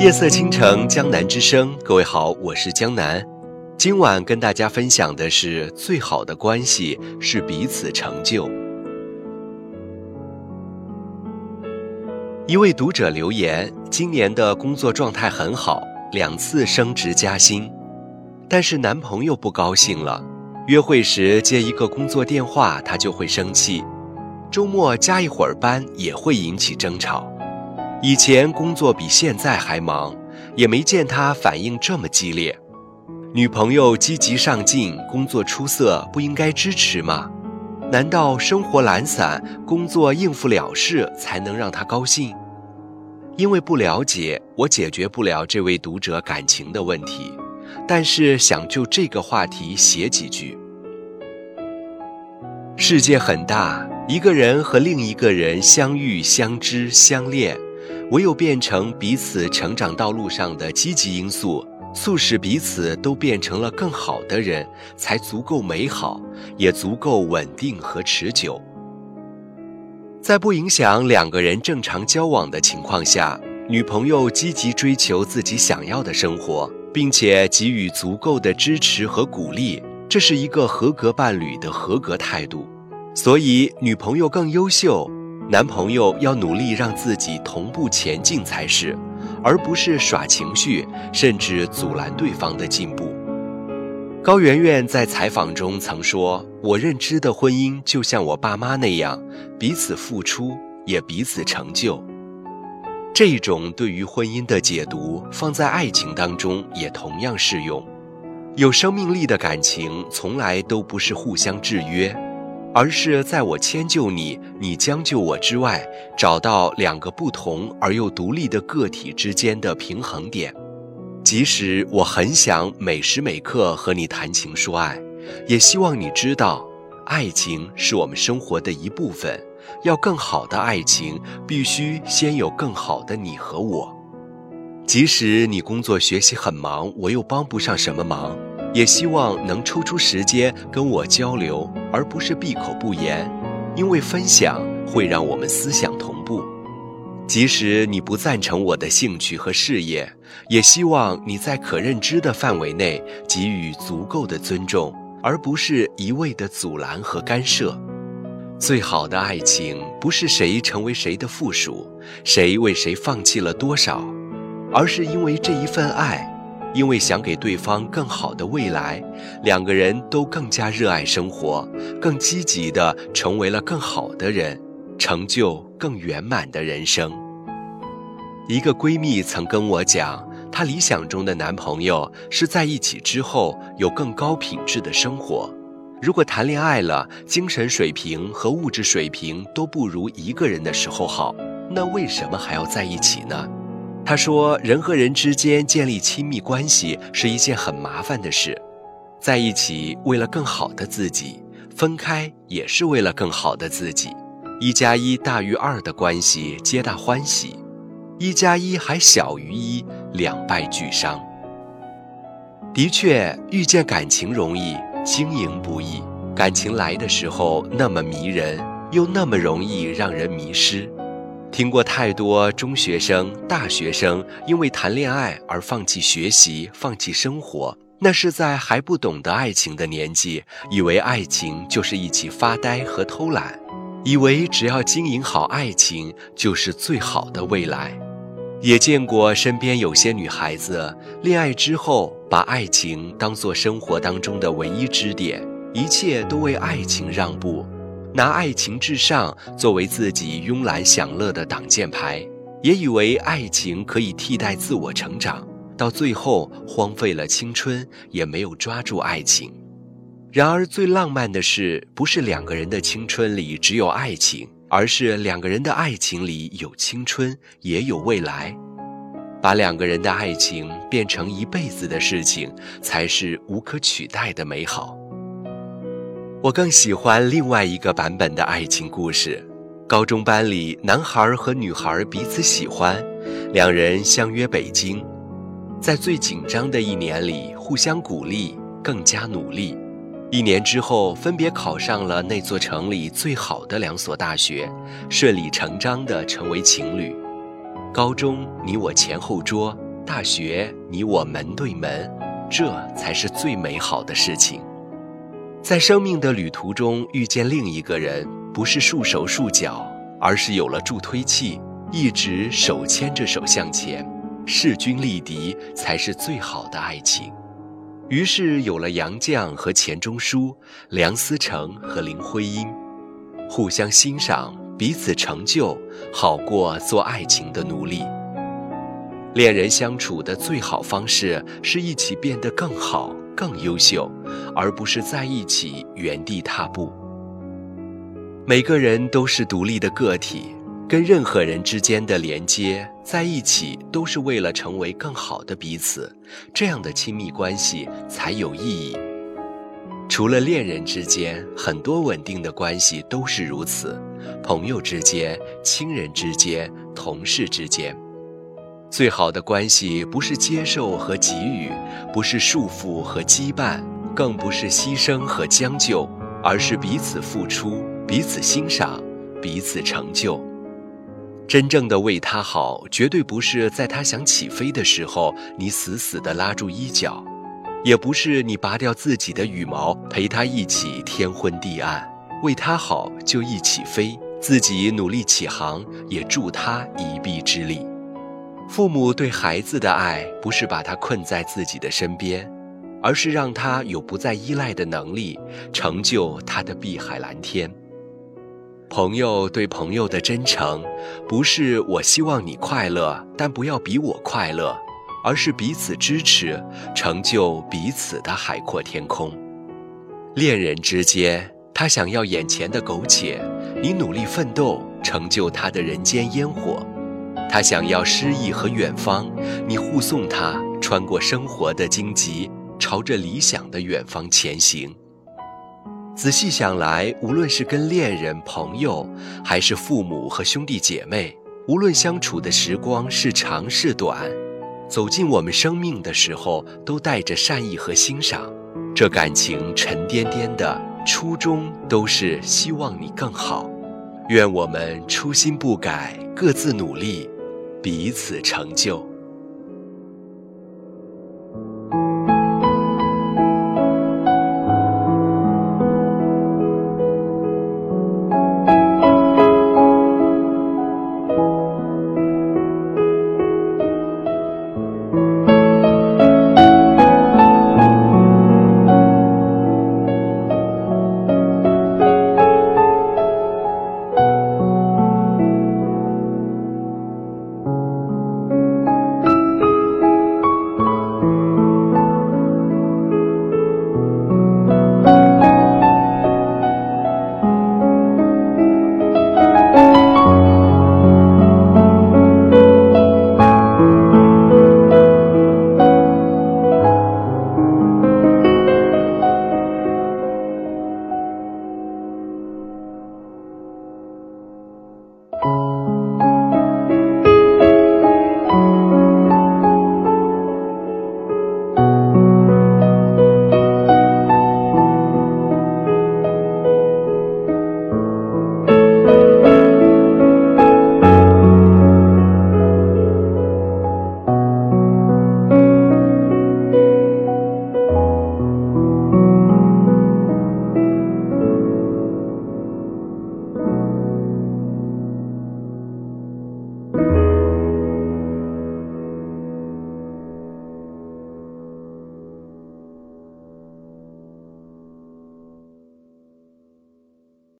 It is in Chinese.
夜色倾城，江南之声。各位好，我是江南。今晚跟大家分享的是，最好的关系是彼此成就。一位读者留言：今年的工作状态很好，两次升职加薪，但是男朋友不高兴了。约会时接一个工作电话，他就会生气；周末加一会儿班也会引起争吵。以前工作比现在还忙，也没见他反应这么激烈。女朋友积极上进，工作出色，不应该支持吗？难道生活懒散，工作应付了事才能让他高兴？因为不了解，我解决不了这位读者感情的问题。但是想就这个话题写几句。世界很大，一个人和另一个人相遇、相知、相恋，唯有变成彼此成长道路上的积极因素，促使彼此都变成了更好的人，才足够美好，也足够稳定和持久。在不影响两个人正常交往的情况下，女朋友积极追求自己想要的生活。并且给予足够的支持和鼓励，这是一个合格伴侣的合格态度。所以，女朋友更优秀，男朋友要努力让自己同步前进才是，而不是耍情绪，甚至阻拦对方的进步。高圆圆在采访中曾说：“我认知的婚姻就像我爸妈那样，彼此付出，也彼此成就。”这种对于婚姻的解读，放在爱情当中也同样适用。有生命力的感情，从来都不是互相制约，而是在我迁就你，你将就我之外，找到两个不同而又独立的个体之间的平衡点。即使我很想每时每刻和你谈情说爱，也希望你知道，爱情是我们生活的一部分。要更好的爱情，必须先有更好的你和我。即使你工作学习很忙，我又帮不上什么忙，也希望能抽出时间跟我交流，而不是闭口不言。因为分享会让我们思想同步。即使你不赞成我的兴趣和事业，也希望你在可认知的范围内给予足够的尊重，而不是一味的阻拦和干涉。最好的爱情不是谁成为谁的附属，谁为谁放弃了多少，而是因为这一份爱，因为想给对方更好的未来，两个人都更加热爱生活，更积极的成为了更好的人，成就更圆满的人生。一个闺蜜曾跟我讲，她理想中的男朋友是在一起之后有更高品质的生活。如果谈恋爱了，精神水平和物质水平都不如一个人的时候好，那为什么还要在一起呢？他说，人和人之间建立亲密关系是一件很麻烦的事，在一起为了更好的自己，分开也是为了更好的自己。一加一大于二的关系，皆大欢喜；一加一还小于一，两败俱伤。的确，遇见感情容易。经营不易，感情来的时候那么迷人，又那么容易让人迷失。听过太多中学生、大学生因为谈恋爱而放弃学习、放弃生活，那是在还不懂得爱情的年纪，以为爱情就是一起发呆和偷懒，以为只要经营好爱情就是最好的未来。也见过身边有些女孩子，恋爱之后把爱情当做生活当中的唯一支点，一切都为爱情让步，拿爱情至上作为自己慵懒享乐的挡箭牌，也以为爱情可以替代自我成长，到最后荒废了青春，也没有抓住爱情。然而最浪漫的事，不是两个人的青春里只有爱情。而是两个人的爱情里有青春，也有未来，把两个人的爱情变成一辈子的事情，才是无可取代的美好。我更喜欢另外一个版本的爱情故事：高中班里，男孩和女孩彼此喜欢，两人相约北京，在最紧张的一年里，互相鼓励，更加努力。一年之后，分别考上了那座城里最好的两所大学，顺理成章地成为情侣。高中你我前后桌，大学，你我门对门，这才是最美好的事情。在生命的旅途中遇见另一个人，不是束手束脚，而是有了助推器，一直手牵着手向前，势均力敌才是最好的爱情。于是有了杨绛和钱钟书，梁思成和林徽因，互相欣赏，彼此成就，好过做爱情的奴隶。恋人相处的最好方式是一起变得更好。更优秀，而不是在一起原地踏步。每个人都是独立的个体，跟任何人之间的连接在一起，都是为了成为更好的彼此。这样的亲密关系才有意义。除了恋人之间，很多稳定的关系都是如此：朋友之间、亲人之间、同事之间。最好的关系不是接受和给予，不是束缚和羁绊，更不是牺牲和将就，而是彼此付出、彼此欣赏、彼此成就。真正的为他好，绝对不是在他想起飞的时候你死死地拉住衣角，也不是你拔掉自己的羽毛陪他一起天昏地暗。为他好就一起飞，自己努力起航，也助他一臂之力。父母对孩子的爱，不是把他困在自己的身边，而是让他有不再依赖的能力，成就他的碧海蓝天。朋友对朋友的真诚，不是我希望你快乐，但不要比我快乐，而是彼此支持，成就彼此的海阔天空。恋人之间，他想要眼前的苟且，你努力奋斗，成就他的人间烟火。他想要诗意和远方，你护送他穿过生活的荆棘，朝着理想的远方前行。仔细想来，无论是跟恋人、朋友，还是父母和兄弟姐妹，无论相处的时光是长是短，走进我们生命的时候，都带着善意和欣赏。这感情沉甸甸的，初衷都是希望你更好。愿我们初心不改，各自努力。彼此成就。